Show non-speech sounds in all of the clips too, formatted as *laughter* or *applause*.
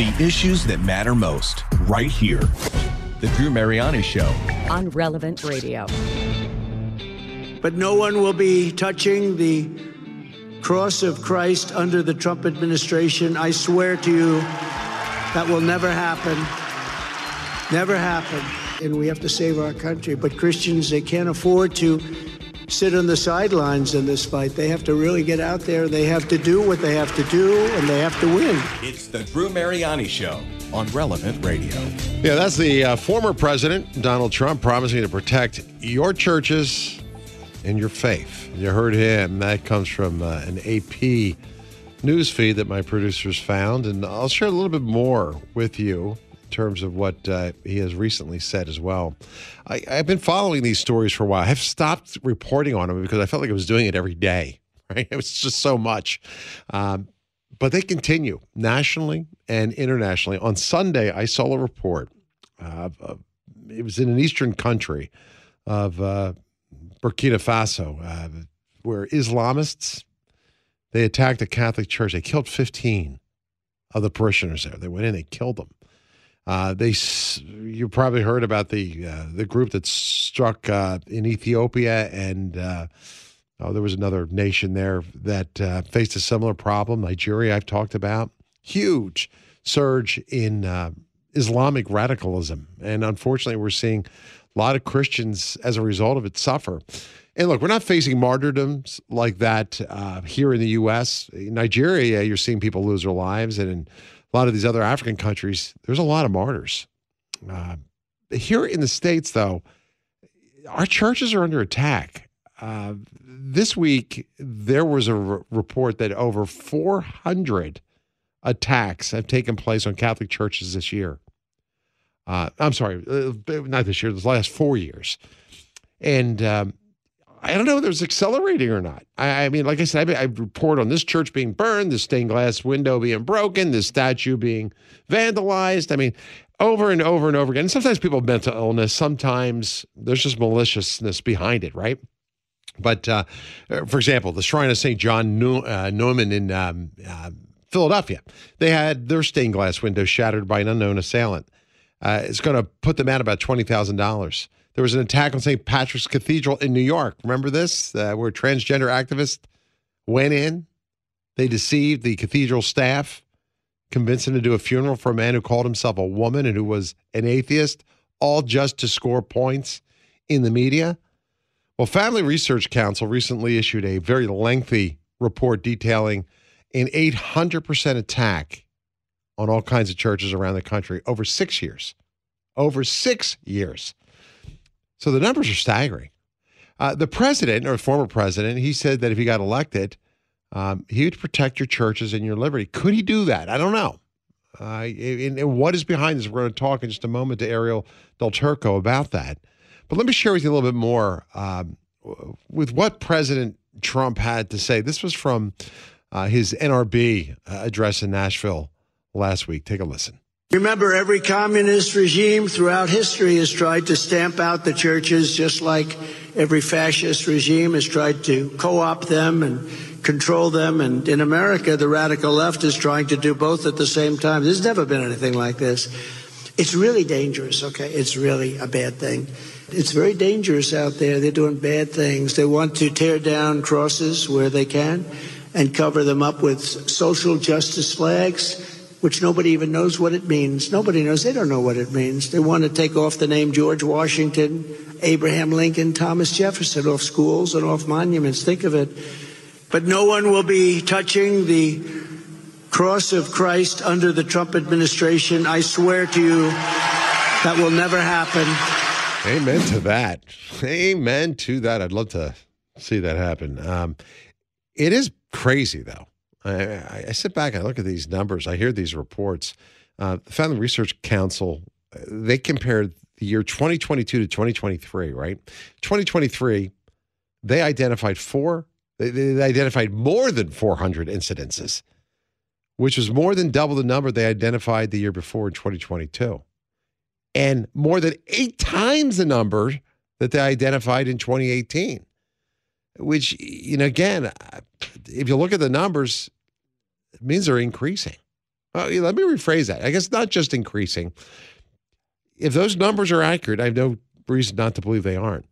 The issues that matter most, right here. The Drew Mariani Show. on Relevant Radio. But no one will be touching the cross of Christ under the Trump administration. I swear to you, that will never happen. Never happen. And we have to save our country. But Christians, they can't afford to sit on the sidelines in this fight. They have to really get out there. They have to do what they have to do, and they have to win. It's the Drew Mariani Show on Relevant Radio. Yeah, that's the uh, former president, Donald Trump, promising to protect your churches and your faith. You heard him. That comes from uh, an AP news feed that my producers found. And I'll share a little bit more with you in terms of what uh, he has recently said as well. I, I've been following these stories for a while. I've stopped reporting on them because I felt like I was doing it every day, *laughs* right? It was just so much. Um, but they continue nationally and internationally. On Sunday, I saw a report. Uh, it was in an eastern country of uh, Burkina Faso, uh, where Islamists they attacked a Catholic church. They killed 15 of the parishioners there. They went in, they killed them. Uh, they, you probably heard about the uh, the group that struck uh, in Ethiopia, and uh, oh, there was another nation there that uh, faced a similar problem. Nigeria, I've talked about, huge surge in uh, Islamic radicalism, and unfortunately, we're seeing a lot of Christians as a result of it suffer. And look, we're not facing martyrdoms like that here in the U.S. In Nigeria, you're seeing people lose their lives, and in a lot of these other African countries, there's a lot of martyrs. Uh, here in the States, though, our churches are under attack. Uh, this week, there was a report that over 400 attacks have taken place on Catholic churches this year. Uh, I'm sorry, uh, not this year, the last four years. And um, I don't know whether it's accelerating or not. I, I mean, like I said, I, I report on this church being burned, this stained glass window being broken, this statue being vandalized. I mean, over and over and over again. And sometimes people have mental illness. Sometimes there's just maliciousness behind it, right? But uh, for example, the Shrine of St. John Neu- uh, in um, uh, Philadelphia, they had their stained glass window shattered by an unknown assailant. Uh, it's going to put them at about $20,000. There was an attack on St. Patrick's Cathedral in New York. Remember this? Uh, where transgender activists went in, they deceived the cathedral staff, convinced them to do a funeral for a man who called himself a woman and who was an atheist, all just to score points in the media. Well, Family Research Council recently issued a very lengthy report detailing an 800% attack on all kinds of churches around the country over six years. Over six years. So the numbers are staggering. Uh, the president, or former president, he said that if he got elected, um, he would protect your churches and your liberty. Could he do that? I don't know. Uh, and, and what is behind this? We're going to talk in just a moment to Arielle Del Turco about that. But let me share with you a little bit more um, with what President Trump had to say. This was from uh, his NRB address in Nashville last week. Take a listen. Remember, every communist regime throughout history has tried to stamp out the churches, just like every fascist regime has tried to co opt them and control them. And in America, the radical left is trying to do both at the same time. There's never been anything like this. It's really dangerous, okay? It's really a bad thing. It's very dangerous out there. They're doing bad things. They want to tear down crosses where they can and cover them up with social justice flags which nobody even knows what it means. Nobody knows. They don't know what it means. They want to take off the name George Washington, Abraham Lincoln, Thomas Jefferson off schools and off monuments. Think of it. But no one will be touching the cross of Christ under the Trump administration. I swear to you, that will never happen. Amen to that. Amen to that. I'd love to see that happen. Um, it is crazy, though. I, I, sit back and I look at these numbers. I hear these reports. Uh, the Family Research Council uh, they compared the year 2022 to 2023. Right, 2023, they identified four. They, they identified more than 400 incidences, which was more than double the number they identified the year before in 2022, and more than eight times the number that they identified in 2018 which you know again if you look at the numbers it means they're increasing Uh, let me rephrase that. I guess not just increasing. If those numbers are accurate, I have no reason not to believe they aren't.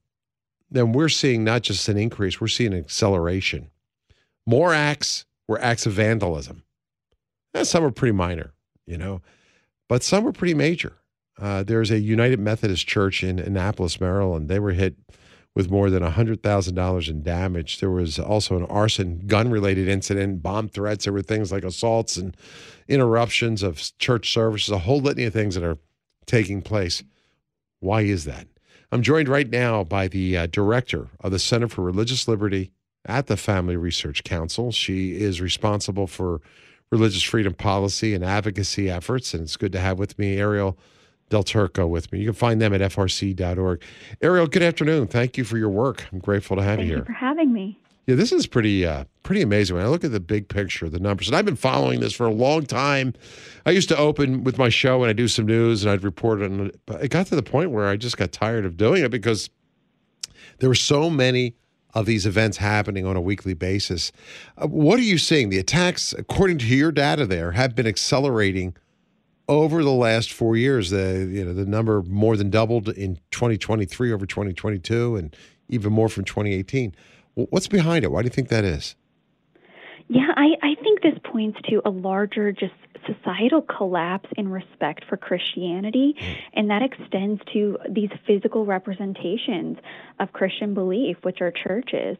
Then we're seeing not just an increase, we're seeing an acceleration. More acts were acts of vandalism. And some are pretty minor, you know, but some were pretty major. Uh, there's a United Methodist Church in Annapolis, Maryland. They were hit with more than $100,000 in damage. There was also an arson gun related incident, bomb threats. There were things like assaults and interruptions of church services, a whole litany of things that are taking place. Why is that? I'm joined right now by the uh, director of the Center for Religious Liberty at the Family Research Council. She is responsible for religious freedom policy and advocacy efforts, and it's good to have with me Arielle Del Turco with me. You can find them at frc.org. Arielle, good afternoon. Thank you for your work. I'm grateful to have Thank you here. you for having me. Yeah, this is pretty uh, pretty amazing. When I look at the big picture, the numbers, and I've been following this for a long time. I used to open with my show and I do some news and I'd report on it, and it got to the point where I just got tired of doing it because there were so many of these events happening on a weekly basis. Uh, what are you seeing? The attacks, according to your data, there have been accelerating over the last four years. The you know the number more than doubled in 2023 over 2022, and even more from 2018. What's behind it? Why do you think that is? Yeah, I, I think this points to a larger just societal collapse in respect for Christianity, mm. and that extends to these physical representations of Christian belief, which are churches.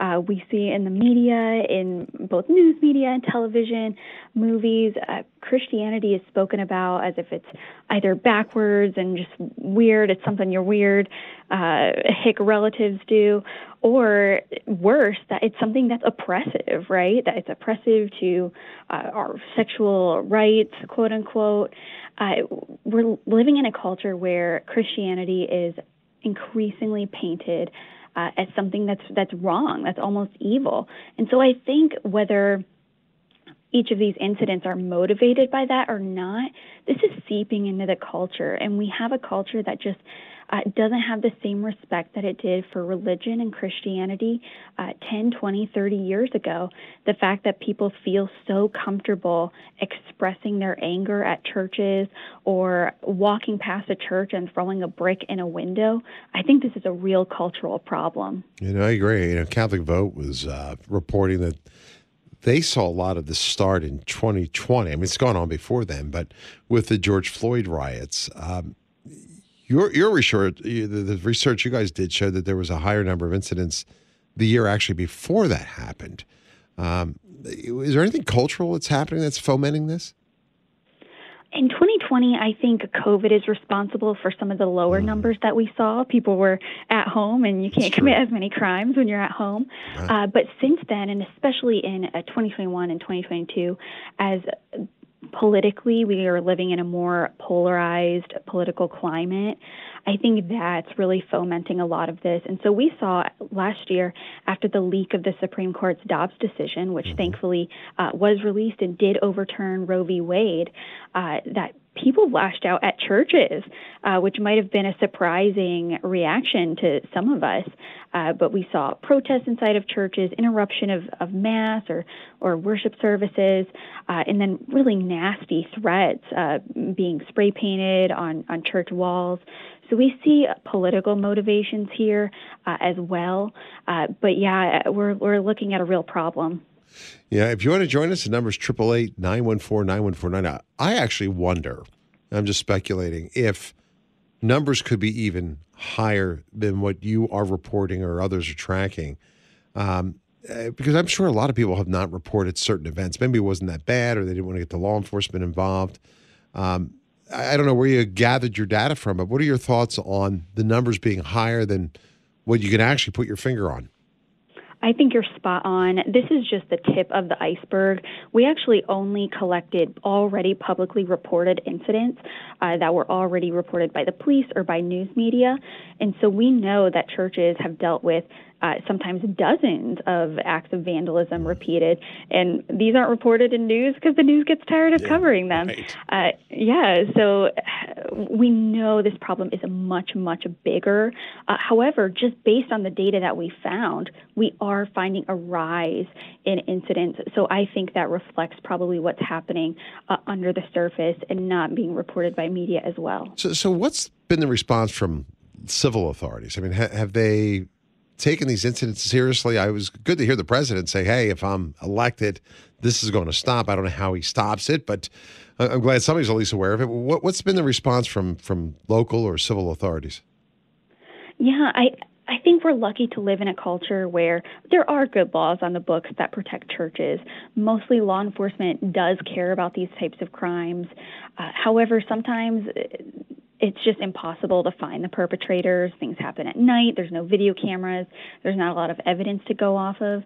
Uh, we see in the media, in both news media and television, movies, uh, Christianity is spoken about as if it's either backwards and just weird, it's something you're weird, uh, hick relatives do, or worse, that it's something that's oppressive, right? That it's oppressive to uh, our sexual rights, quote unquote. Uh, we're living in a culture where Christianity is increasingly painted uh, as something that's that's wrong, that's almost evil. And so I think whether each of these incidents are motivated by that or not, this is seeping into the culture, and we have a culture that just uh, doesn't have the same respect that it did for religion and Christianity uh, 10, 20, 30 years ago. The fact that people feel so comfortable expressing their anger at churches or walking past a church and throwing a brick in a window, I think this is a real cultural problem. You know, I agree. You know, Catholic Vote was uh, reporting that they saw a lot of this start in 2020. I mean, it's gone on before then, but with the George Floyd riots, um, your your research, the, the research you guys did showed that there was a higher number of incidents the year actually before that happened. Um, is there anything cultural that's happening that's fomenting this? In 2020, I think COVID is responsible for some of the lower mm. numbers that we saw. People were at home, and you can't commit as many crimes when you're at home. Uh, but since then, and especially in uh, 2021 and 2022, as politically we are living in a more polarized political climate. I think that's really fomenting a lot of this. And so we saw last year, after the leak of the Supreme Court's Dobbs decision, which mm-hmm. thankfully uh, was released and did overturn Roe v. Wade, uh, that people lashed out at churches, uh, which might have been a surprising reaction to some of us. Uh, but we saw protests inside of churches, interruption of, of mass or, or worship services, uh, and then really nasty threats uh, being spray painted on, on church walls. So we see political motivations here uh, as well. Uh, but yeah, we're, we're looking at a real problem. Yeah, if you want to join us, the number is 888 914 9149. I actually wonder, I'm just speculating, if numbers could be even higher than what you are reporting or others are tracking. Um, eh, because I'm sure a lot of people have not reported certain events. Maybe it wasn't that bad or they didn't want to get the law enforcement involved. Um, I don't know where you gathered your data from, but what are your thoughts on the numbers being higher than what you can actually put your finger on? I think you're spot on. This is just the tip of the iceberg. We actually only collected already publicly reported incidents uh, that were already reported by the police or by news media. And so we know that churches have dealt with uh, sometimes dozens of acts of vandalism repeated. And these aren't reported in news because the news gets tired of Yeah, covering them. right. Uh, yeah, so uh, we know this problem is much, much bigger. Uh, however, just based on the data that we found, we are finding a rise in incidents. So I think that reflects probably what's happening uh, under the surface and not being reported by media as well. So, so what's been the response from civil authorities? I mean, ha- have they taken these incidents seriously? I was good to hear the president say, "Hey, if I'm elected, this is going to stop." I don't know how he stops it, but I'm glad somebody's at least aware of it. What, what's been the response from from local or civil authorities? Yeah, I I think we're lucky to live in a culture where there are good laws on the books that protect churches. Mostly law enforcement does care about these types of crimes. Uh, however, sometimes it's just impossible to find the perpetrators. Things happen at night. There's no video cameras. There's not a lot of evidence to go off of.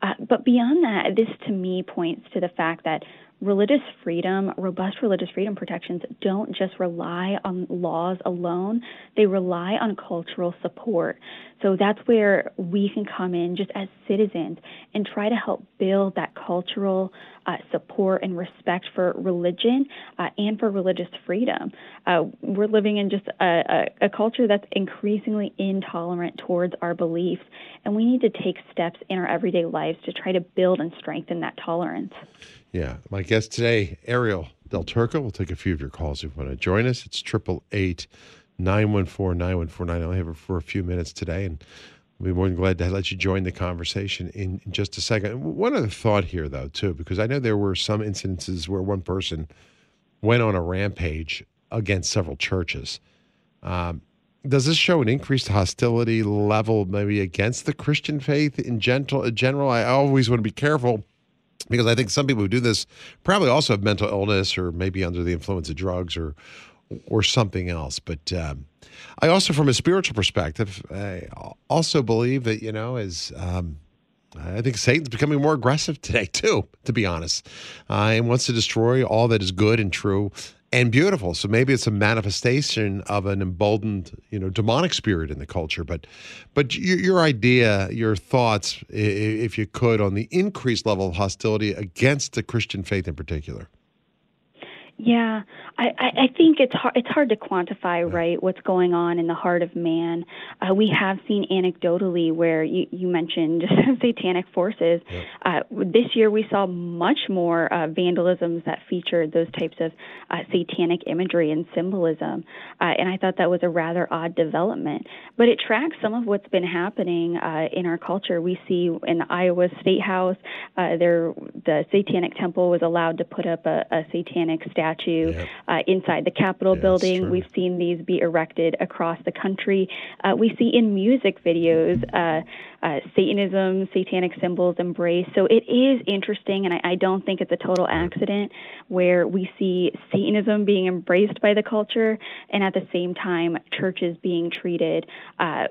Uh, but beyond that, this to me points to the fact that religious freedom, robust religious freedom protections don't just rely on laws alone, they rely on cultural support. So that's where we can come in just as citizens and try to help build that cultural support and respect for religion uh, and for religious freedom. Uh, we're living in just a, a, a culture that's increasingly intolerant towards our beliefs, and we need to take steps in our everyday lives to try to build and strengthen that tolerance. Yeah, my guest today, Arielle Del Turco. We'll take a few of your calls if you want to join us. It's triple eight nine one four nine one four nine. I only have her for a few minutes today, and we'll be more than glad to let you join the conversation in, in just a second. One other thought here, though, too, because I know there were some incidences where one person went on a rampage against several churches. Um, does this show an increased hostility level, maybe against the Christian faith in gentle, general? I always want to be careful because I think some people who do this probably also have mental illness or maybe under the influence of drugs or or something else. But um, I also, from a spiritual perspective, I also believe that you know, as um, I think Satan's becoming more aggressive today too, to be honest, uh, and wants to destroy all that is good and true and beautiful. So maybe it's a manifestation of an emboldened, you know, demonic spirit in the culture. But, but your, your idea, your thoughts, if you could, on the increased level of hostility against the Christian faith in particular. Yeah, I, I think it's hard, it's hard to quantify, right, what's going on in the heart of man. Uh, we have seen anecdotally where you, you mentioned *laughs* satanic forces. Uh, this year we saw much more uh, vandalisms that featured those types of uh, satanic imagery and symbolism. Uh, and I thought that was a rather odd development. But it tracks some of what's been happening uh, in our culture. We see in the Iowa State House, uh, there the Satanic Temple was allowed to put up a, a satanic statue Yep. uh, inside the Capitol Yeah, building. We've seen these be erected across the country. Uh, we see in music videos uh, Satanism, satanic symbols embraced. So it is interesting, and I, I don't think it's a total accident where we see Satanism being embraced by the culture, and at the same time, churches being treated uh,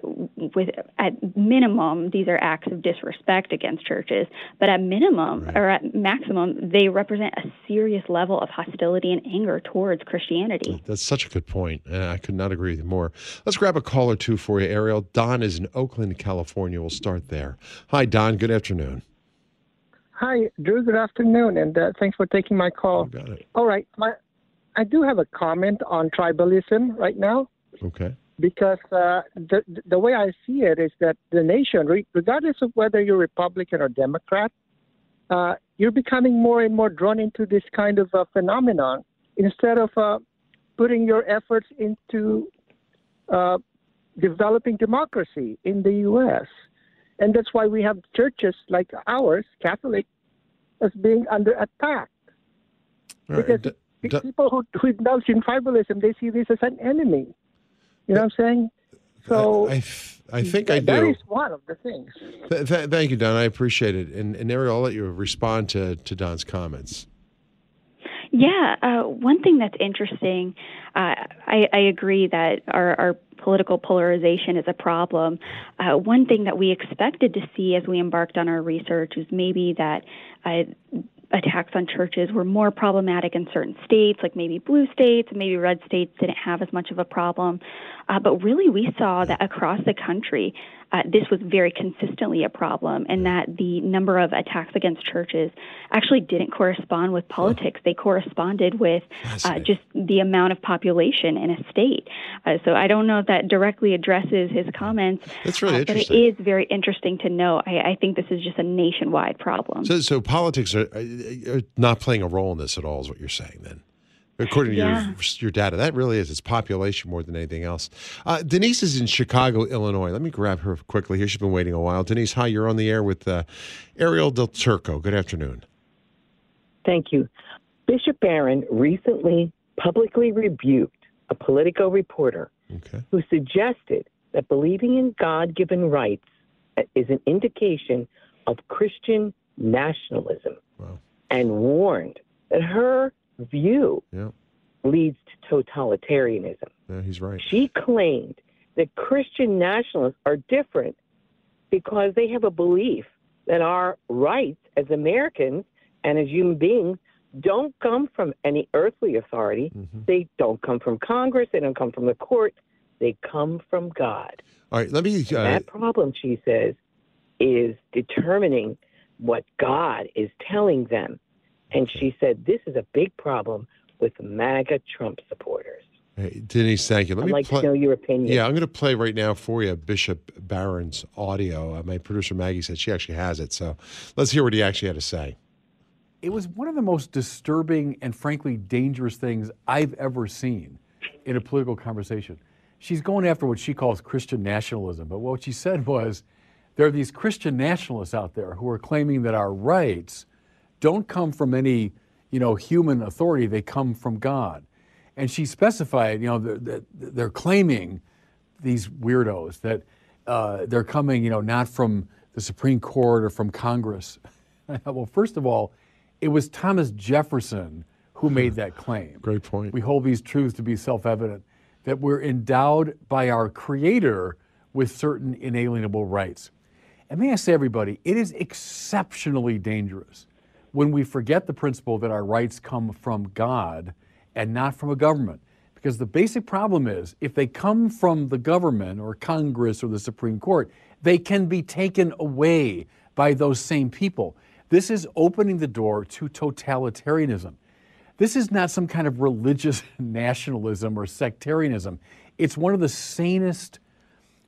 with, at minimum, these are acts of disrespect against churches, but at minimum or at maximum, they represent a serious level of hostility and anger towards Christianity. That's such a good point. and I could not agree with you more. Let's grab a call or two for you, Arielle. Don is in Oakland, California. We'll start there. Hi, Don. Good afternoon. Hi, Drew. Good afternoon, and uh, thanks for taking my call. You got it. All right, my, I do have a comment on tribalism right now Okay. because uh, the the way I see it is that the nation, regardless of whether you're Republican or Democrat, uh, you're becoming more and more drawn into this kind of uh, phenomenon instead of uh, putting your efforts into uh, developing democracy in the U.S. And that's why we have churches like ours, Catholic, as being under attack. All right. Because D- d- people who, who indulge in tribalism, they see this as an enemy. You know what I'm saying? So I, I, th- I think I do. That is one of the things. Th- th- thank you, Don. I appreciate it. And, and Arielle, I'll let you respond to, to Don's comments. Yeah, uh, one thing that's interesting, uh, I, I agree that our, our political polarization is a problem. Uh, one thing that we expected to see as we embarked on our research is maybe that uh, attacks on churches were more problematic in certain states, like maybe blue states, maybe red states didn't have as much of a problem. Uh, but really, we saw that across the country, uh, this was very consistently a problem, and that the number of attacks against churches actually didn't correspond with politics. They corresponded with uh, just the amount of population in a state. Uh, so I don't know if that directly addresses his comments. That's really uh, but it interesting. is very interesting to know. I, I think this is just a nationwide problem. So, so politics are, are not playing a role in this at all, is what you're saying then? According to Yeah. your, your data, that really is. It's population more than anything else. Uh, Denise is in Chicago, Illinois. Let me grab her quickly here. She's been waiting a while. Denise, hi. You're on the air with uh, Arielle Del Turco. Good afternoon. Thank you. Bishop Barron recently publicly rebuked a Politico reporter Okay. who suggested that believing in God given rights is an indication of Christian nationalism Wow. and warned that her view Yeah. leads to totalitarianism. Yeah, he's right. She claimed that Christian nationalists are different because they have a belief that our rights as Americans and as human beings don't come from any earthly authority. They don't come from Congress. They don't come from the court. They come from God. All right. Let me. Uh, that problem, she says, is determining what God is telling them. And she said this is a big problem with MAGA Trump supporters. hey, Denise, thank you. Let I'd me like play- to know your opinion. Yeah, I'm going to play right now for you Bishop Barron's audio. Uh, my producer Maggie said she actually has it. So let's hear what he actually had to say. It was one of the most disturbing and frankly dangerous things I've ever seen in a political conversation. She's going after what she calls Christian nationalism, but what she said was there are these Christian nationalists out there who are claiming that our rights don't come from any, you know, human authority, they come from God. And she specified, you know, that that they're claiming these weirdos that uh, they're coming, you know, not from the Supreme Court or from Congress. *laughs* Well, first of all, it was Thomas Jefferson who *laughs* made that claim. Great point. We hold these truths to be self evident that we're endowed by our Creator with certain inalienable rights. And may I say, everybody, it is exceptionally dangerous when we forget the principle that our rights come from God and not from a government. Because the basic problem is if they come from the government or Congress or the Supreme Court, they can be taken away by those same people. This is opening the door to totalitarianism. This is not some kind of religious *laughs* nationalism or sectarianism. It's one of the sanest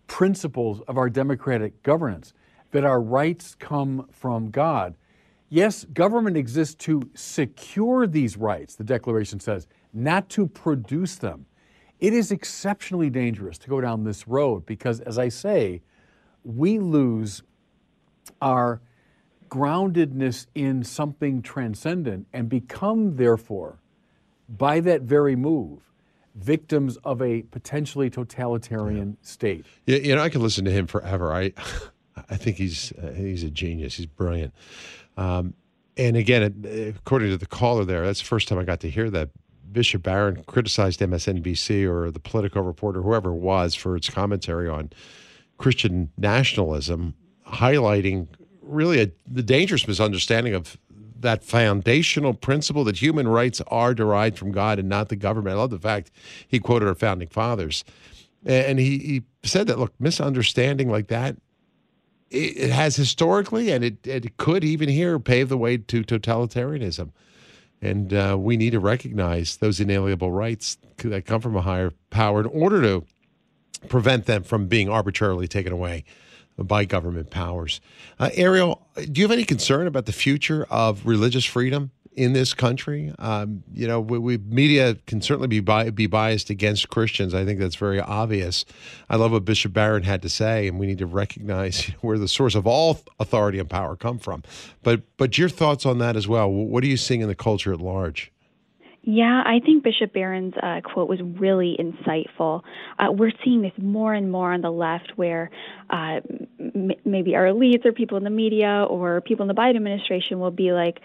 principles of our democratic governance that our rights come from God. Yes, government exists to secure these rights, the Declaration says, not to produce them. It is exceptionally dangerous to go down this road because, as I say, we lose our groundedness in something transcendent and become, therefore, by that very move, victims of a potentially totalitarian state. Yeah, you know, I could listen to him forever. I, *laughs* I think he's uh, he's a genius. He's brilliant. Um, and again, according to the caller there, that's the first time I got to hear that. Bishop Barron criticized MSNBC or the Politico reporter, whoever it was, for its commentary on Christian nationalism, highlighting really a, the dangerous misunderstanding of that foundational principle that human rights are derived from God and not the government. I love the fact he quoted our founding fathers. And he, he said that, look, misunderstanding like that, it, has historically, and it, it could even here pave the way to totalitarianism. And uh, we need to recognize those inalienable rights that come from a higher power in order to prevent them from being arbitrarily taken away by government powers. Uh, Arielle, do you have any concern about the future of religious freedom in this country? Um, you know, we, we media can certainly be bi- be biased against Christians. I think that's very obvious. I love what Bishop Barron had to say, and we need to recognize *laughs* where the source of all authority and power come from. But but your thoughts on that as well? What are you seeing in the culture at large? Yeah, I think Bishop Barron's uh, quote was really insightful. Uh, we're seeing this more and more on the left, where uh, m- maybe our elites or people in the media or people in the Biden administration will be like,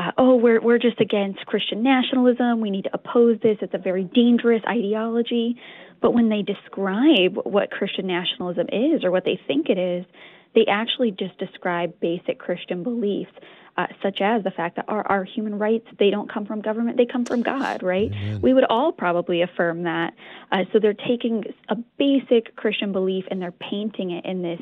uh, "Oh, we're we're just against Christian nationalism. We need to oppose this. It's a very dangerous ideology." But when they describe what Christian nationalism is or what they think it is, they actually just describe basic Christian beliefs. uh, such as the fact that our, our human rights they don't come from government they come from god right we would all probably affirm that uh, so they're taking a basic christian belief and they're painting it in this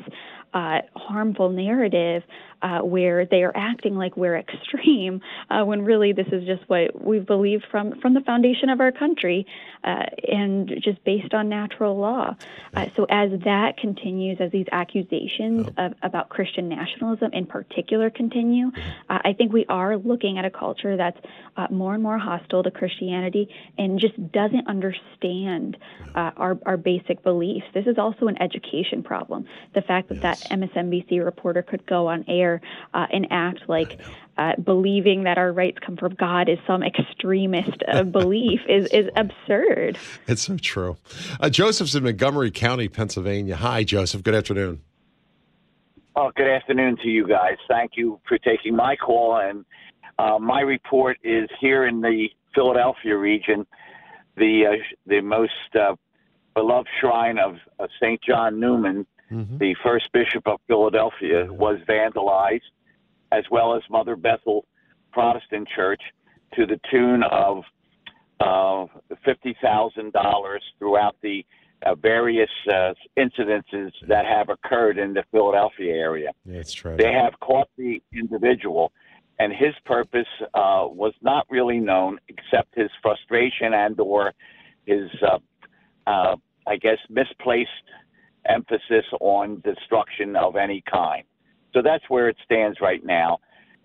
uh, harmful narrative uh, where they are acting like we're extreme uh, when really this is just what we've believed from from the foundation of our country uh, and just based on natural law. Uh, so as that continues, as these accusations of, about Christian nationalism in particular continue, uh, I think we are looking at a culture that's uh, more and more hostile to Christianity and just doesn't understand uh, our, our basic beliefs. This is also an education problem. The fact that that MSNBC reporter could go on air uh, and act like uh, believing that our rights come from God is some extremist uh, *laughs* belief is, is absurd. It's so true. Uh, Joseph's in Montgomery County, Pennsylvania. Hi, Joseph. Good afternoon. Oh, good afternoon to you guys. Thank you for taking my call. And uh, my report is here in the Philadelphia region, the uh, the most uh, beloved shrine of uh, Saint John Neumann, the first bishop of Philadelphia, was vandalized, as well as Mother Bethel Protestant Church, to the tune of uh, fifty thousand dollars throughout the uh, various uh, incidences that have occurred in the Philadelphia area. That's true. They have caught the individual, and his purpose uh, was not really known, except his frustration and/or his, uh, uh, I guess, misplaced emphasis on destruction of any kind. So that's where it stands right now,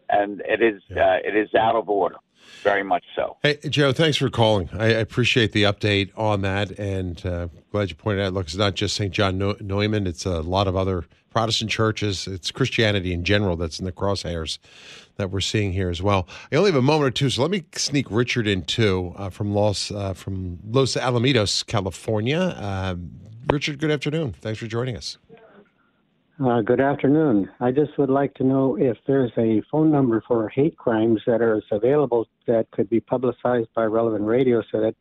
and it is uh, it is out of order, very much so. Hey, Joe, thanks for calling. I I appreciate the update on that, and uh, glad you pointed out. Look, it's not just St. John Neu- Neumann; it's a lot of other Protestant churches. It's Christianity in general that's in the crosshairs that we're seeing here as well. I only have a moment or two, so let me sneak Richard in too uh, from Los uh, from Los Alamitos, California. Um, Richard, good afternoon. Thanks for joining us. Uh, good afternoon. I just would like to know if there's a phone number for hate crimes that is available that could be publicized by relevant radio so that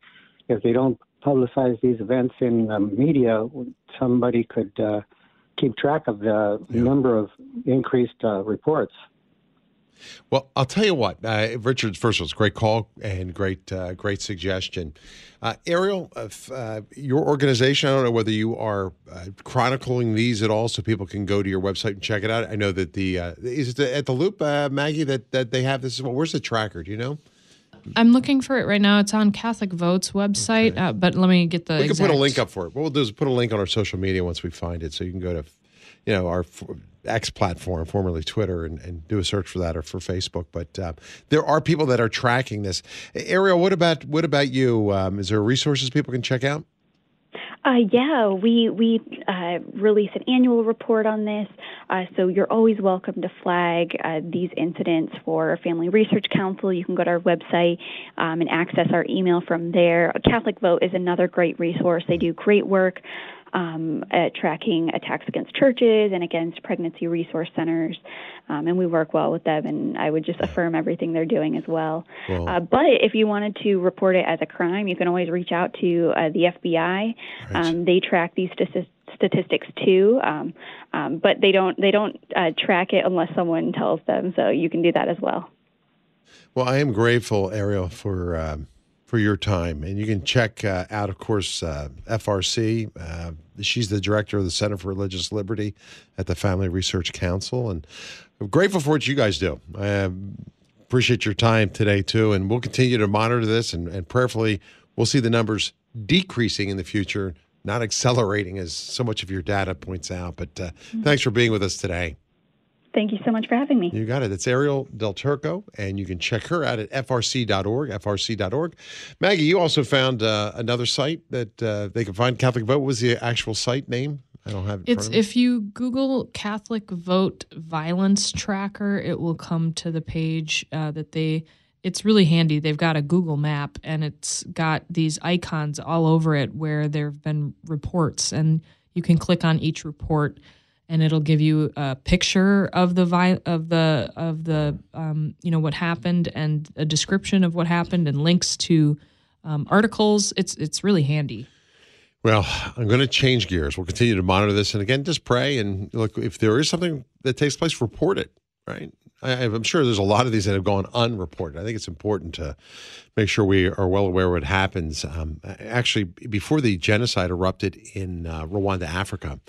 if they don't publicize these events in the media, somebody could uh, keep track of the number of increased uh, reports. Well, I'll tell you what, uh, Richard. First of all, it's a great call and great, uh, great suggestion. Uh, Arielle, if, uh, your organization. I don't know whether you are uh, chronicling these at all, so people can go to your website and check it out. I know that the uh, is it the, at the Loop, uh, Maggie, that that they have this. Well, where's the tracker? Do you know? I'm looking for it right now. It's on Catholic Vote's website, uh, but let me get the. we can exact- put a link up for it. What we'll do is put a link on our social media once we find it, so you can go to, you know, our X platform, formerly Twitter, and, and do a search for that or for Facebook. But uh, there are people that are tracking this. Arielle, what about what about you? Um, is there resources people can check out? Uh, yeah, we we uh, release an annual report on this, uh, so you're always welcome to flag uh, these incidents for Family Research Council. You can go to our website um, and access our email from there. Catholic Vote is another great resource. They do great work um, at tracking attacks against churches and against pregnancy resource centers, um, and we work well with them. And I would just affirm everything they're doing as well. Well- Uh, but if you wanted to report it as a crime, you can always reach out to uh, the FBI. Um, they track these statistics statistics too, um, um, but they don't they don't uh, track it unless someone tells them. So you can do that as well. Well, I am grateful, Arielle, for um, for your time, and you can check uh, out, of course, uh, FRC. Uh, she's the director of the Center for Religious Liberty at the Family Research Council, and I'm grateful for what you guys do. I um, appreciate your time today too, and we'll continue to monitor this, and, and prayerfully, we'll see the numbers decreasing in the future, not accelerating as so much of your data points out. But uh, thanks for being with us today. Thank you so much for having me. You got it. It's Arielle Del Turco, and you can check her out at frc.org, frc.org. Maggie, you also found uh, another site that uh, they can find Catholic Vote. What was the actual site name? I don't have it. It's front of me. if you Google Catholic Vote Violence Tracker, it will come to the page uh, that they. It's really handy. They've got a Google map and it's got these icons all over it where there have been reports, and you can click on each report, and it'll give you a picture of the vi- of the of the um, you know what happened and a description of what happened and links to um, articles. It's it's really handy. Well, I'm going to change gears. We'll continue to monitor this, and again, just pray and look. If there is something that takes place, report it. Right. I, I'm sure there's a lot of these that have gone unreported. I think it's important to make sure we are well aware what happens. Um, actually, before the genocide erupted in uh, Rwanda, Africa,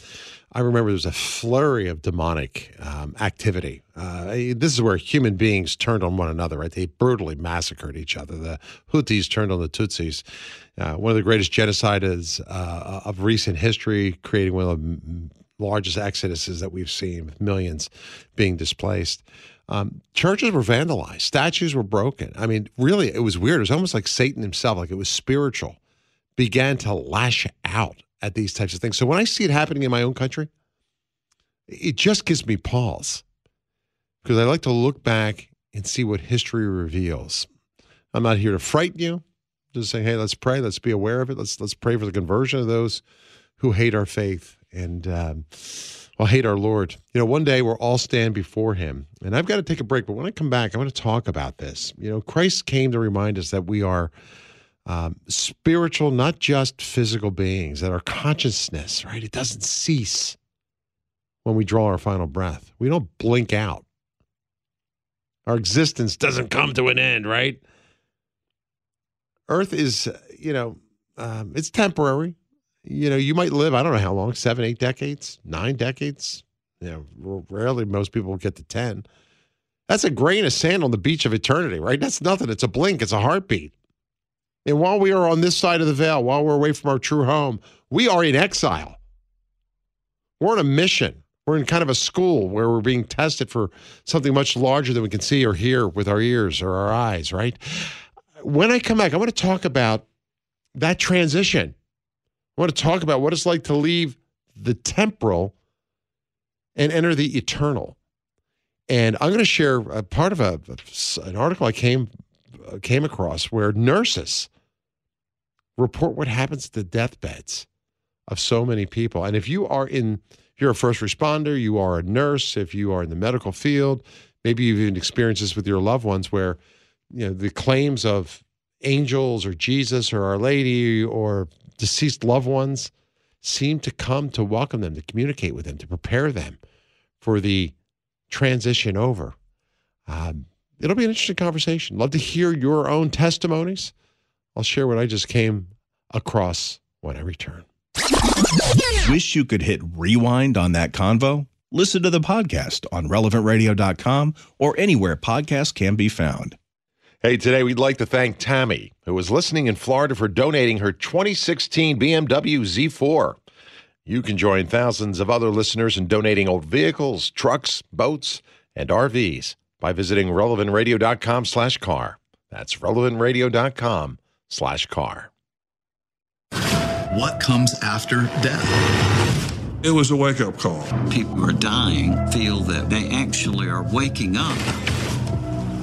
I remember there was a flurry of demonic um, activity. Uh, this is where human beings turned on one another, right? They brutally massacred each other. The Hutus turned on the Tutsis. Uh, one of the greatest genocides uh, of recent history, creating one of the largest exoduses that we've seen, with millions being displaced. Um, churches were vandalized, statues were broken. I mean, really, it was weird. It was almost like Satan himself, like it was spiritual, began to lash out at these types of things. So when I see it happening in my own country, it just gives me pause because I like to look back and see what history reveals. I'm not here to frighten you, just saying, hey, let's pray, let's be aware of it, let's let's pray for the conversion of those who hate our faith and. Um, well, hate our Lord. You know, one day we'll all stand before him. And I've got to take a break, but when I come back, I want to talk about this. You know, Christ came to remind us that we are um, spiritual, not just physical beings, that our consciousness, right, it doesn't cease when we draw our final breath. We don't blink out. Our existence doesn't come to an end, right? Earth is, you know, um, it's temporary you know, you might live, I don't know how long, seven, eight decades, nine decades. You know, rarely most people get to 10. That's a grain of sand on the beach of eternity, right? That's nothing. It's a blink, it's a heartbeat. And while we are on this side of the veil, while we're away from our true home, we are in exile. We're on a mission. We're in kind of a school where we're being tested for something much larger than we can see or hear with our ears or our eyes, right? When I come back, I want to talk about that transition I want to talk about what it's like to leave the temporal and enter the eternal. And I'm going to share a part of a, an article I came came across where nurses report what happens to deathbeds of so many people. And if you are in, you're a first responder, you are a nurse, if you are in the medical field, maybe you've even experienced this with your loved ones where, you know, the claims of angels or Jesus or Our Lady or deceased loved ones seem to come to welcome them, to communicate with them, to prepare them for the transition over. Um, it'll be an interesting conversation. Love to hear your own testimonies. I'll share what I just came across when I return. Wish you could hit rewind on that convo? Listen to the podcast on relevantradio.com or anywhere podcasts can be found. Hey, today we'd like to thank Tammy, who was listening in Florida, for donating her 2016 BMW Z4. You can join thousands of other listeners in donating old vehicles, trucks, boats, and RVs by visiting relevantradio.com slash car. That's relevantradio.com slash car. What comes after death? It was a wake up call. People who are dying feel that they actually are waking up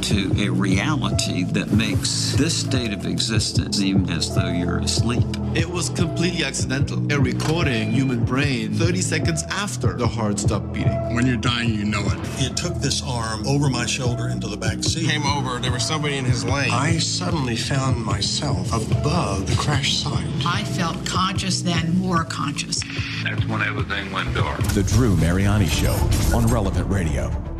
to a reality that makes this state of existence seem as though you're asleep. It was completely accidental. A recording human brain 30 seconds after the heart stopped beating. When you're dying, you know it. He took this arm over my shoulder into the back seat. Came over, there was somebody in his lane. I suddenly found myself above the crash site. I felt conscious, then more conscious. That's when everything went dark. The Drew Mariani Show on Relevant Radio.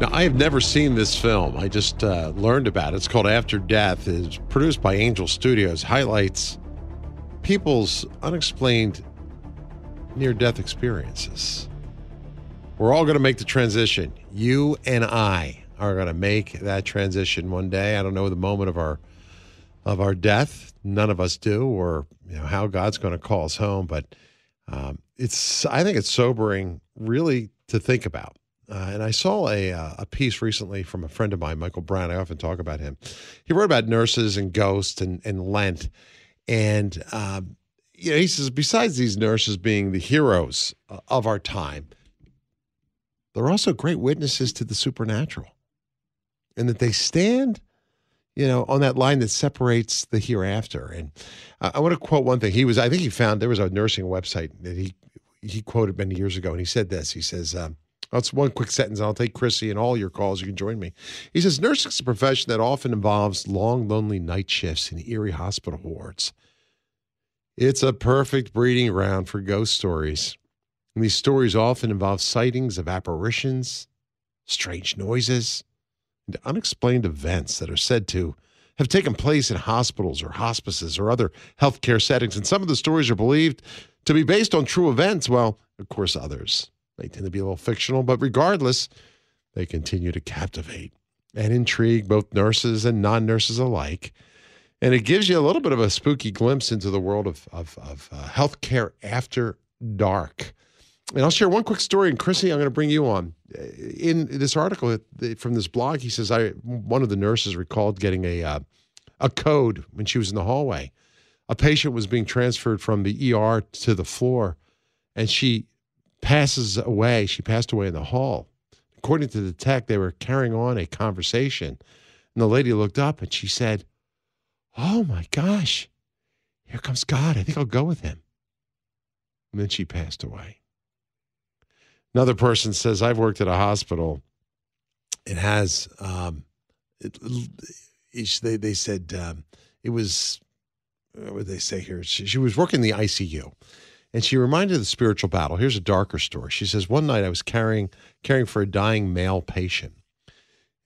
Now, I have never seen this film. I just uh, learned about it. It's called After Death. It's produced by Angel Studios. Highlights people's unexplained near-death experiences. We're all going to make the transition. You and I are going to make that transition one day. I don't know the moment of our of our death. None of us do, or you know how God's going to call us home. But um, it's I think it's sobering, really, to think about. Uh, and I saw a, uh, a piece recently from a friend of mine, Michael Brown. I often talk about him. He wrote about nurses and ghosts and, and Lent. And, um, you know, he says, besides these nurses being the heroes uh, of our time, they're also great witnesses to the supernatural. And that they stand, you know, on that line that separates the hereafter. And I, I want to quote one thing. He was, I think he found there was a nursing website that he he quoted many years ago, and he said this. He says, um, that's one quick sentence. I'll take Chrissy and all your calls. You can join me. He says nursing is a profession that often involves long, lonely night shifts in eerie hospital wards. It's a perfect breeding ground for ghost stories. And these stories often involve sightings of apparitions, strange noises, and unexplained events that are said to have taken place in hospitals or hospices or other healthcare settings. And some of the stories are believed to be based on true events. Well, of course, others they tend to be a little fictional, but regardless, they continue to captivate and intrigue both nurses and non nurses alike. And it gives you a little bit of a spooky glimpse into the world of, of, of uh, healthcare after dark. And I'll share one quick story. And Chrissy, I'm going to bring you on. In this article from this blog, he says I one of the nurses recalled getting a uh, a code when she was in the hallway. A patient was being transferred from the ER to the floor, and she passes away. She passed away in the hall. According to the tech, they were carrying on a conversation, and the lady looked up and she said, "Oh my gosh, here comes God. I think I'll go with him." And then she passed away. Another person says, I've worked at a hospital. It has, um, it, it, they, they said um, it was, what would they say here? She, she was working in the ICU and she reminded of the spiritual battle. Here's a darker story. She says, One night I was caring, caring for a dying male patient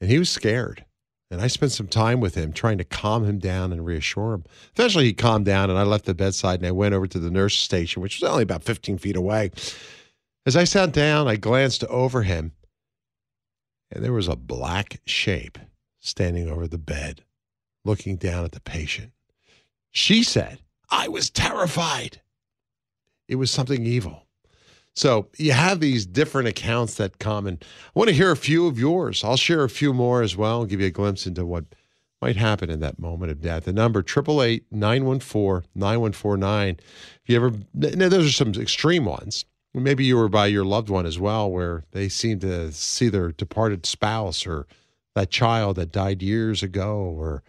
and he was scared. And I spent some time with him trying to calm him down and reassure him. Eventually, he calmed down, and I left the bedside and I went over to the nurse station, which was only about 15 feet away. As I sat down, I glanced over him, and there was a black shape standing over the bed, looking down at the patient. She said, I was terrified. It was something evil. So you have these different accounts that come, and I want to hear a few of yours. I'll share a few more as well give you a glimpse into what might happen in that moment of death. The number 888-914-9149. If you ever, now those are some extreme ones. Maybe you were by your loved one as well, where they seem to see their departed spouse or that child that died years ago, or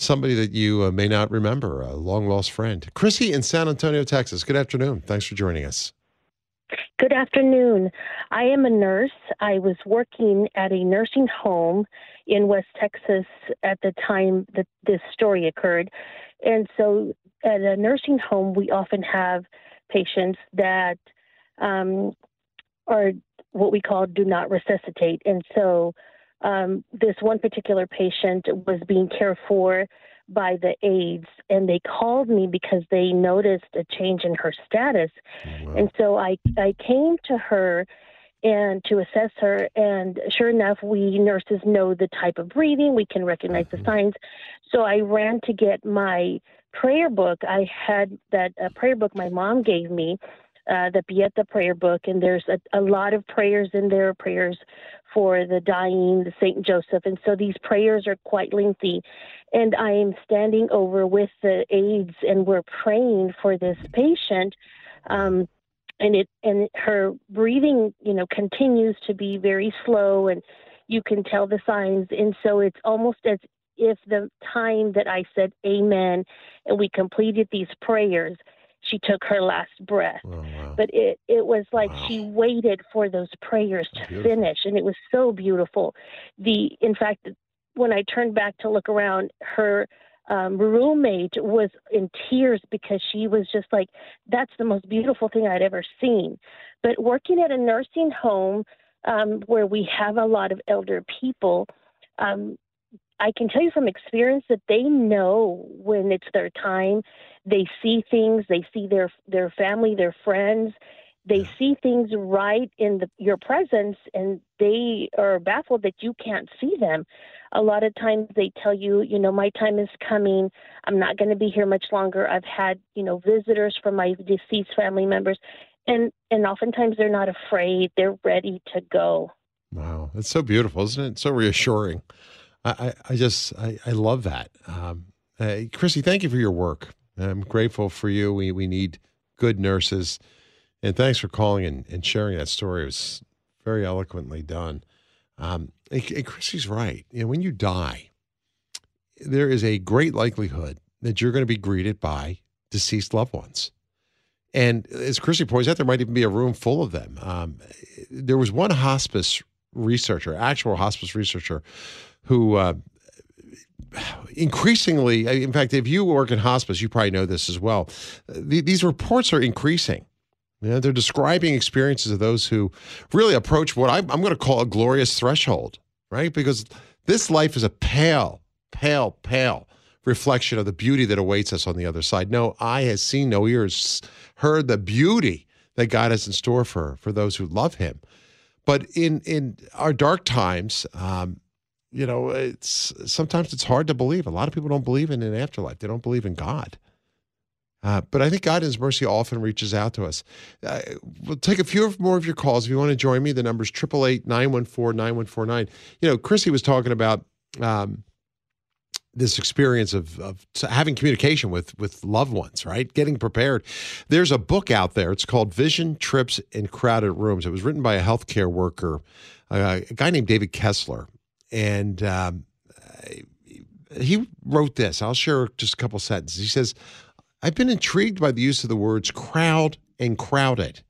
somebody that you uh, may not remember, a long lost friend. Chrissy in San Antonio, Texas. Good afternoon. Thanks for joining us. Good afternoon. I am a nurse. I was working at a nursing home in West Texas at the time that this story occurred. And so at a nursing home, we often have patients that um, are what we call do not resuscitate. And so um, this one particular patient was being cared for by the aides, and they called me because they noticed a change in her status. Wow. And so I, I came to her and to assess her. And sure enough, we nurses know the type of breathing, we can recognize mm-hmm. the signs. So I ran to get my prayer book. I had that uh, prayer book my mom gave me uh, the Pieta prayer book, and there's a, a lot of prayers in there, prayers for the dying, the Saint Joseph, and so these prayers are quite lengthy. And I am standing over with the aides, and we're praying for this patient. Um, and it and her breathing, you know, continues to be very slow, and you can tell the signs. And so it's almost as if the time that I said Amen, and we completed these prayers she took her last breath. Oh, wow. But it, it was like wow. she waited for those prayers to beautiful. finish, and it was so beautiful. The in fact, when I turned back to look around, her um, roommate was in tears because she was just like, "That's the most beautiful thing I'd ever seen." But working at a nursing home um, where we have a lot of elder people, um, I can tell you from experience that they know when it's their time. They see things. They see their their family, their friends. They see things right in the, your presence, and they are baffled that you can't see them. A lot of times they tell you, you know, my time is coming. I'm not going to be here much longer. I've had, you know, visitors from my deceased family members, and and oftentimes they're not afraid. They're ready to go. Wow, that's so beautiful, isn't it? So reassuring. I, I just I, I love that. Um, uh, Chrissy, thank you for your work. I'm grateful for you. We we need good nurses, and thanks for calling and, and sharing that story. It was very eloquently done. Um, and, and Chrissy's right. You know, when you die, there is a great likelihood that you're going to be greeted by deceased loved ones. And as Chrissy points out, there might even be a room full of them. Um, there was one hospice researcher, actual hospice researcher, who uh, increasingly, in fact, if you work in hospice, you probably know this as well. these reports are increasing Yeah, they're describing experiences of those who really approach what I'm, I'm going to call a glorious threshold, right? Because this life is a pale, pale, pale reflection of the beauty that awaits us on the other side. No eye has seen, no ears heard the beauty that God has in store for for those who love Him. But in in our dark times, um, you know, it's sometimes it's hard to believe. A lot of people don't believe in an afterlife. They don't believe in God. Uh, but I think God in His mercy often reaches out to us. Uh, we'll take a few more of your calls. If you want to join me, the number is 888 914 9149. You know, Chrissy was talking about um, this experience of, of having communication with, with loved ones, right? Getting prepared. There's a book out there. It's called Vision Trips in Crowded Rooms. It was written by a healthcare worker, uh, a guy named David Kessler. And um, he wrote this. I'll share just a couple sentences. He says, I've been intrigued by the use of the words crowd and crowded.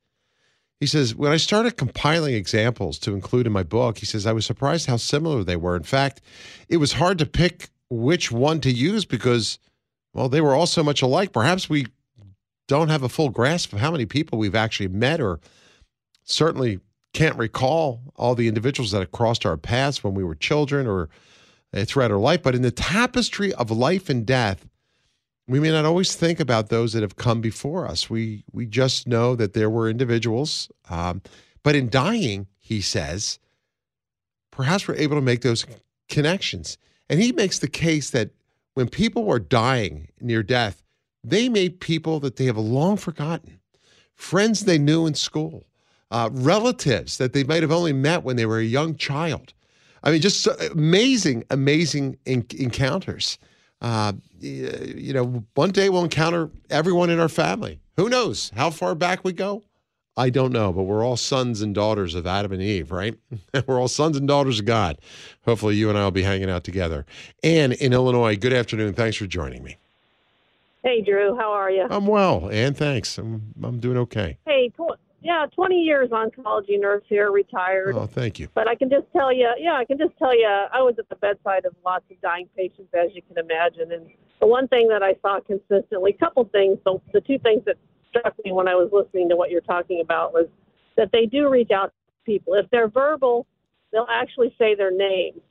He says, when I started compiling examples to include in my book, he says, I was surprised how similar they were. In fact, it was hard to pick which one to use because, well, they were all so much alike. Perhaps we don't have a full grasp of how many people we've actually met or certainly can't recall all the individuals that have crossed our paths when we were children or uh, throughout our life. But in the tapestry of life and death, we may not always think about those that have come before us. We we just know that there were individuals, um, but in dying, he says, perhaps we're able to make those connections. And he makes the case that when people are dying near death, they made people that they have long forgotten, friends they knew in school, uh, relatives that they might have only met when they were a young child. I mean, just so amazing, amazing in- encounters. Uh, you know, one day we'll encounter everyone in our family. Who knows how far back we go? I don't know, but we're all sons and daughters of Adam and Eve, right? *laughs* we're all sons and daughters of God. Hopefully, you and I will be hanging out together. Anne in Illinois, good afternoon. Thanks for joining me. Hey, Drew, how are you? I'm well, and Thanks. I'm I'm doing okay. Hey, yeah, 20 years oncology nurse here, retired. Oh, thank you. But I can just tell you, yeah, I can just tell you, I was at the bedside of lots of dying patients, as you can imagine, and the one thing that I saw consistently, a couple things. So the two things that struck me when I was listening to what you're talking about was that they do reach out to people. If they're verbal, they'll actually say their names.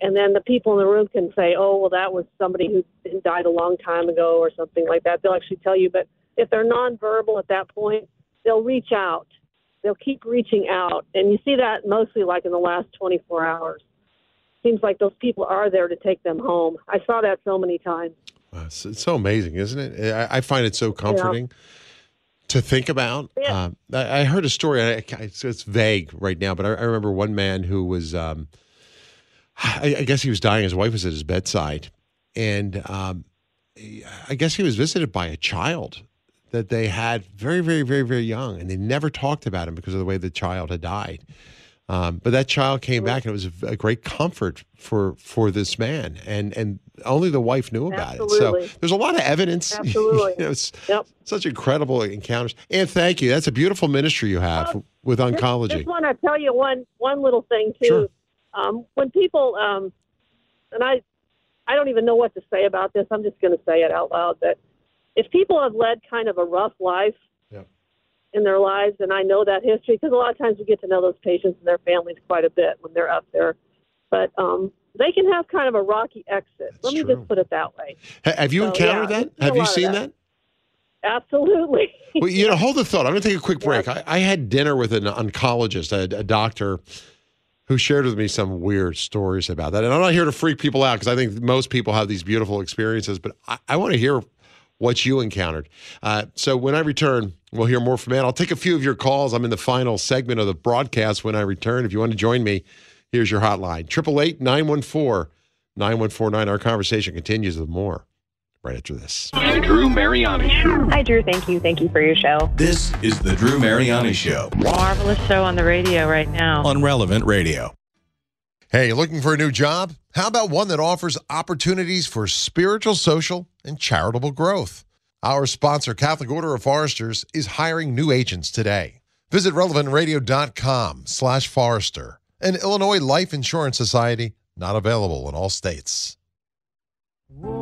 And then the people in the room can say, oh, well, that was somebody who died a long time ago or something like that. They'll actually tell you. But if they're nonverbal at that point, they'll reach out. They'll keep reaching out. And you see that mostly like in the last 24 hours. Seems like those people are there to take them home. I saw that so many times. It's, it's so amazing, isn't it? I, I find it so comforting. Yeah to think about. Yeah. Um, I, I, heard a story. I, it's, it's, vague right now, but I, I remember one man who was, um, I, I, guess he was dying. His wife was at his bedside, and um, I guess he was visited by a child that they had very, very, very, very young, and they never talked about him because of the way the child had died. Um, but that child came back, and it was a, a, great comfort for for this man, and and only the wife knew about Absolutely. it. So there's a lot of evidence. *laughs* Absolutely, you know, it's yep. such incredible encounters. And thank you. That's a beautiful ministry you have with oncology. Just, just want to tell you one one little thing too. Sure. Um, when people um, and I, I don't even know what to say about this. I'm just going to say it out loud that if people have led kind of a rough life in their lives, and I know that history because a lot of times we get to know those patients and their families quite a bit when they're up there. But um, they can have kind of a rocky exit. That's Let me true. just put it that way. have you so, encountered yeah, that? Have you seen that? that? Absolutely. well, you know, *laughs* hold the thought. I'm going to take a quick break. I, I, had dinner with an oncologist, a, a, doctor, who shared with me some weird stories about that. And I'm not here to freak people out because I think most people have these beautiful experiences, but I, I want to hear what you encountered. Uh, so when I return, we'll hear more from Ann. I'll take a few of your calls. I'm in the final segment of the broadcast when I return. If you want to join me, here's your hotline 888 914 9149. Our conversation continues with more right after this. The Drew Mariani Show. Hi, Drew. Thank you. Thank you for your show. This is The Drew Mariani Show Marvelous show on the radio right now. on Relevant Radio. Hey, looking for a new job? How about one that offers opportunities for spiritual, social, and charitable growth? Our sponsor, Catholic Order of Foresters, is hiring new agents today. Visit relevantradio.com slash forester. An Illinois Life Insurance Society, not available in all states. Well,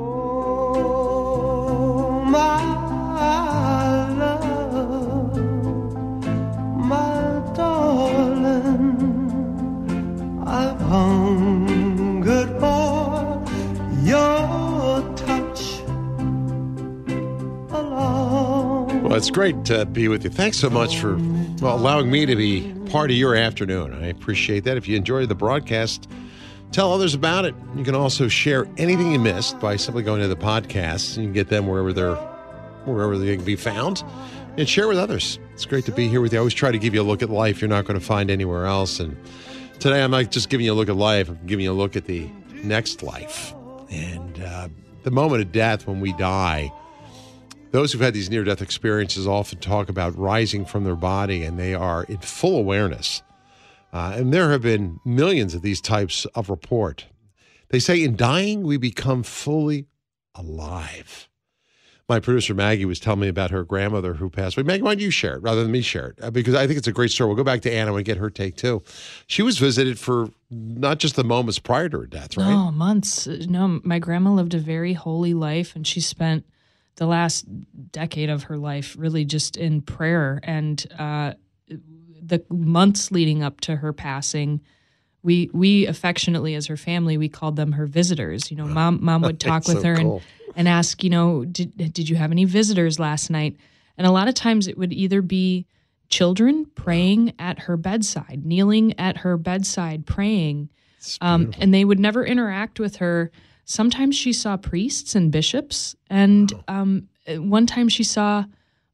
it's great to be with you. Thanks so much for well, allowing me to be part of your afternoon. I appreciate that. If you enjoyed the broadcast, tell others about it. You can also share anything you missed by simply going to the podcast. You can get them wherever they're wherever they can be found and share with others. It's great to be here with you. I always try to give you a look at life you're not going to find anywhere else. And today I'm not just giving you a look at life, I'm giving you a look at the next life. And uh, the moment of death when we die, those who've had these near death experiences often talk about rising from their body and they are in full awareness. Uh, and there have been millions of these types of report. They say in dying, we become fully alive. My producer Maggie was telling me about her grandmother who passed away. Maggie, why don't you share it rather than me share it? Uh, Because I think it's a great story. We'll go back to Anna and get her take too. She was visited for not just the moments prior to her death, right? Oh, months. No, my grandma lived a very holy life, and she spent the last decade of her life really just in prayer. And uh, the months leading up to her passing, we we affectionately, as her family, we called them her visitors. You know, mom mom would *laughs* talk with so her cool. and and ask, you know, did did you have any visitors last night? And a lot of times it would either be children praying at her bedside, kneeling at her bedside praying, um, and they would never interact with her. Sometimes she saw priests and bishops, and um, one time she saw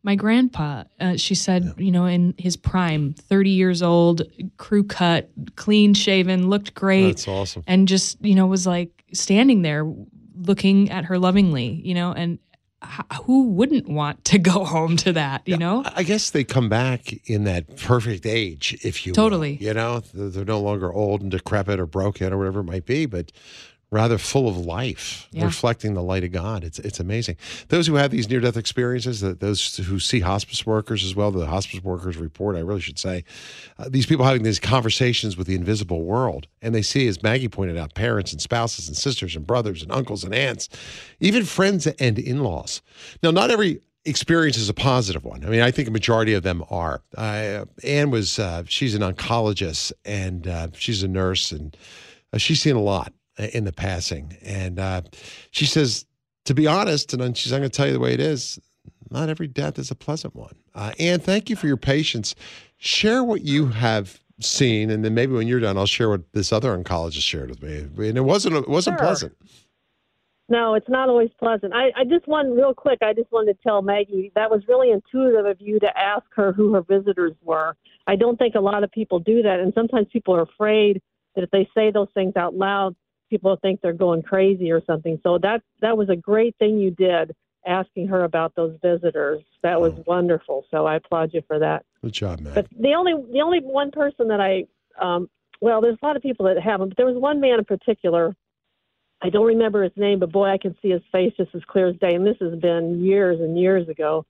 my grandpa. Uh, she said, you know, in his prime, thirty years old, crew cut, clean shaven, looked great. That's awesome. And just you know was like standing there, looking at her lovingly, you know, and h- who wouldn't want to go *laughs* home to that, you know? I guess they come back in that perfect age, if you will. Totally. You know, they're they're no longer old and decrepit or broken or whatever it might be, but rather full of life, Yeah. reflecting the light of God. It's it's amazing. Those who have these near death experiences, that those who see hospice workers as well, the hospice workers report, I really should say, uh, these people having these conversations with the invisible world, and they see, as Maggie pointed out, parents and spouses and sisters and brothers and uncles and aunts, even friends and in laws. Now, not every experience is a positive one. I mean, I think a majority of them are. Uh, Anne was, uh, she's an oncologist and uh, she's a nurse, and uh, she's seen a lot in the passing. And uh, she says, to be honest, and she's I'm going to tell you the way it is. Not every death is a pleasant one. Uh, Anne, thank you for your patience. Share what you have seen, and then maybe when you're done, I'll share what this other oncologist shared with me. And it wasn't it wasn't Sure. pleasant. No, it's not always pleasant. I, I just want real quick. I just wanted to tell Maggie that was really intuitive of you to ask her who her visitors were. I don't think a lot of people do that, and sometimes people are afraid that if they say those things out loud, people think they're going crazy or something. So that that was a great thing you did, asking her about those visitors. That was wonderful. So I applaud you for that. Good job, man. But the only the only one person that I um, well, there's a lot of people that haven't, but there was one man in particular. I don't remember his name, but boy, I can see his face just as clear as day. And this has been years and years ago.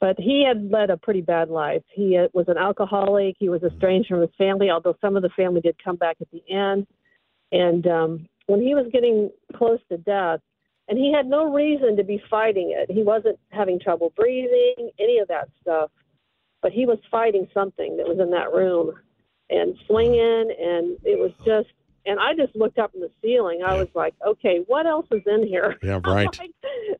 But he had led a pretty bad life. He uh, was an alcoholic. He was estranged from his family, although some of the family did come back at the end. And um, when he was getting close to death, and he had no reason to be fighting it, he wasn't having trouble breathing, any of that stuff. But he was fighting something that was in that room and swinging, and it was just. And I just looked up in the ceiling. I was like, "Okay, what else is in here? Yeah, *laughs* right. like,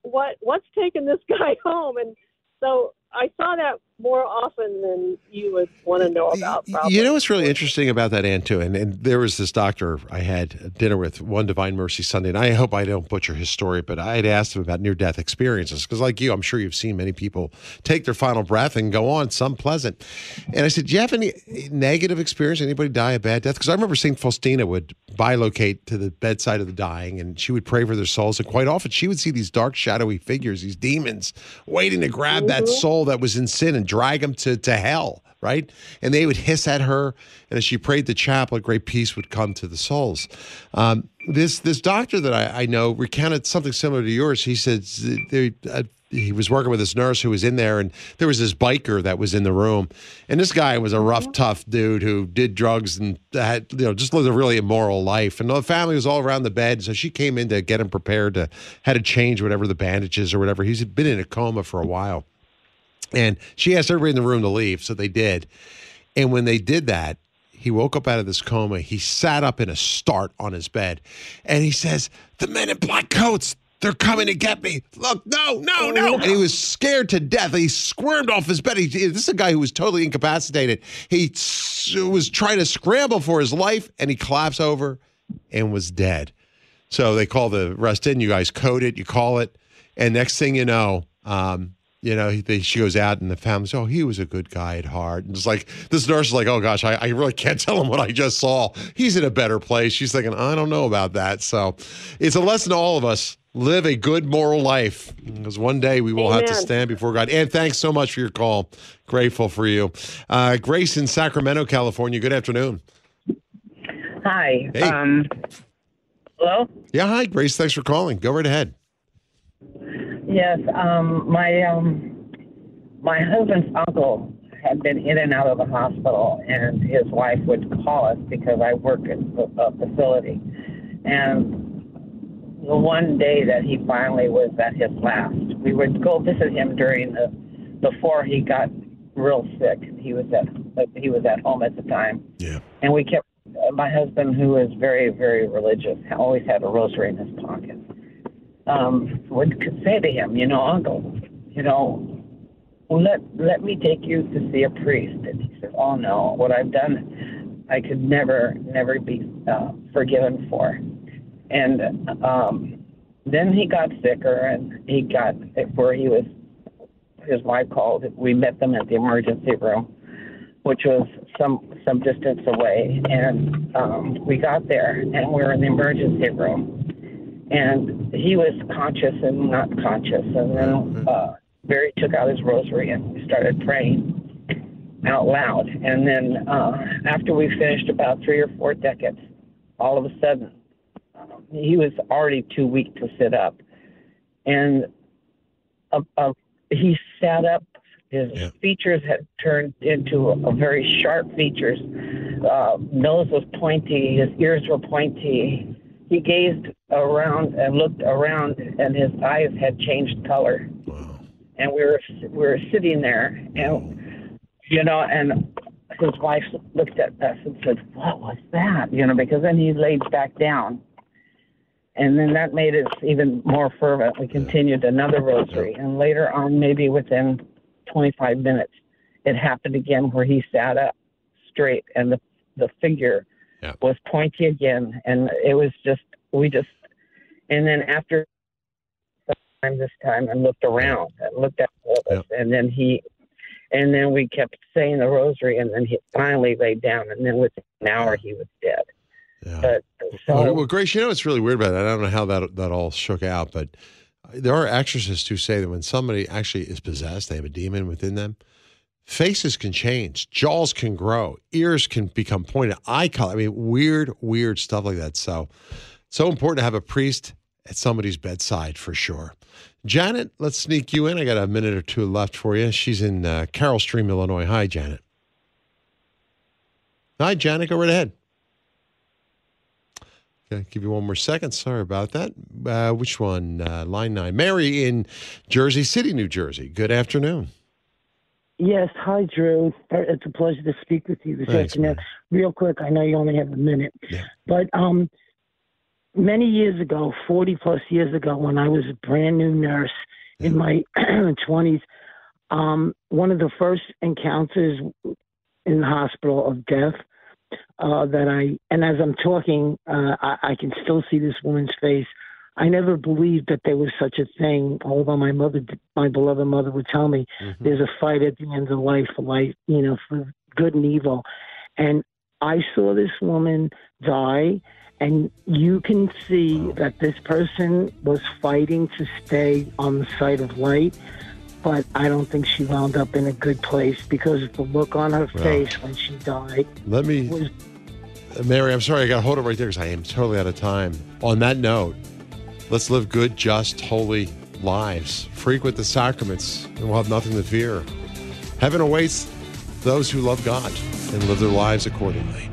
what what's taking this guy *laughs* home?" And so I saw that more often than you would want to know about. Probably. You know what's really interesting about that, Ann, too? And, and there was this doctor I had dinner with one Divine Mercy Sunday, and I hope I don't butcher his story, but I had asked him about near death experiences because, like you, I'm sure you've seen many people take their final breath and go on, some pleasant. And I said, Do you have any negative experience? Anybody die a bad death? Because I remember St. Faustina would bilocate to the bedside of the dying and she would pray for their souls. And quite often she would see these dark, shadowy figures, these demons waiting to grab that Mhm. soul that was in sin and drag them to, to hell, right? And they would hiss at her. And as she prayed the chaplet, great peace would come to the souls. Um, this this doctor that I, I know recounted something similar to yours. He said they, uh, he was working with this nurse who was in there, and there was this biker that was in the room. And this guy was a rough, tough dude who did drugs and had, you know, just lived a really immoral life. And the family was all around the bed. So she came in to get him prepared to, had to change whatever the bandages or whatever. He's been in a coma for a while. And she asked everybody in the room to leave, so they did. And when they did that, he woke up out of this coma. He sat up in a start on his bed, and he says, "The men in black coats, They're coming to get me. Look, no, no, no. And he was scared to death. He squirmed off his bed. He, this is a guy who was totally incapacitated. He was trying to scramble for his life and he collapsed over and was dead. So they call the rest in. You guys code it, you call it. And next thing you know, um, you know, he, they, she goes out and the family's, oh, he was a good guy at heart. And it's like, this nurse is like, oh gosh, I, I really can't *laughs* tell him what I just saw. He's in a better place. She's thinking, I don't know about that. So it's a lesson to all of us. Live a good moral life because one day we will have to stand before God. And thanks so much for your call. Grateful for you. Uh, Grace in Sacramento, California. Good afternoon. Hi. Hey. Um, hello. Yeah, hi, Grace. Thanks for calling. Go right ahead. Yes. Um, my um, my husband's uncle had been in and out of the hospital, and his wife would call us because I work at the a facility, and the one day that he finally was at his last, we would go visit him during the before he got real sick. He was at he was at home at the time. Yeah. And we kept my husband, who is very very religious, always had a rosary in his pocket. Um, would say to him, you know, Uncle, you know, let let me take you to see a priest. And he said, Oh no, what I've done, I could never never be uh, forgiven for. And um, then he got sicker, and he got where he was. His wife called. We met them at the emergency room, which was some some distance away. And um, we got there, and we were in the emergency room, and he was conscious and not conscious. And then uh, Barry took out his rosary, and we started praying out loud. And then uh, after we finished about three or four decades, all of a sudden he was already too weak to sit up, and uh, uh, he sat up. His features had turned into a, a very sharp features. Uh, nose was pointy. His ears were pointy. He gazed around and looked around, and his eyes had changed color. Wow. And we were we were sitting there, and you know, and his wife looked at us and said, "What was that?" You know, because then he laid back down, and then that made us even more fervent. We continued another rosary, and later on, maybe within 25 minutes, it happened again where he sat up straight, and the the figure was pointy again, and it was just we just, and then after time this time, and looked around and looked at all of us, and then he. And then we kept saying the rosary, and then he finally laid down, and then within an hour he was dead. But so Well, well, Grace, you know what's really weird about it? I don't know how that that all shook out, but uh, there are exorcists who say that when somebody actually is possessed, they have a demon within them. Faces can change, jaws can grow, ears can become pointed, eye color. I mean, weird, weird stuff like that. So, so important to have a priest at somebody's bedside for sure. Janet, let's sneak you in. I got a minute or two left for you. She's in uh, Carol Stream, Illinois. Hi, Janet. Hi, Janet. Go right ahead. Okay, give you one more second. Sorry about that. Uh, which one? Uh, line nine. Mary in Jersey City, New Jersey. Good afternoon. Yes, hi, Drew. Uh, It's a pleasure to speak with you this Thanks, afternoon. Real quick, I know you only have a minute, yeah. but um, many years ago, 40 plus years ago, when I was a brand new nurse in my *clears throat* 20s, um, one of the first encounters in the hospital of death uh, that I, and as I'm talking, uh, I, I can still see this woman's face. I never believed that there was such a thing, although my mother, my beloved mother, would tell me there's a fight at the end of life for life, you know, for good and evil. And I saw this woman die, and you can see that this person was fighting to stay on the side of light. But I don't think she wound up in a good place because of the look on her Well. face when she died. Let me, was Uh, Mary, I'm sorry. I got to hold it right there because I am totally out of time. On that note, let's live good, just, holy lives. Frequent the sacraments, and we'll have nothing to fear. Heaven awaits those who love God and live their lives accordingly.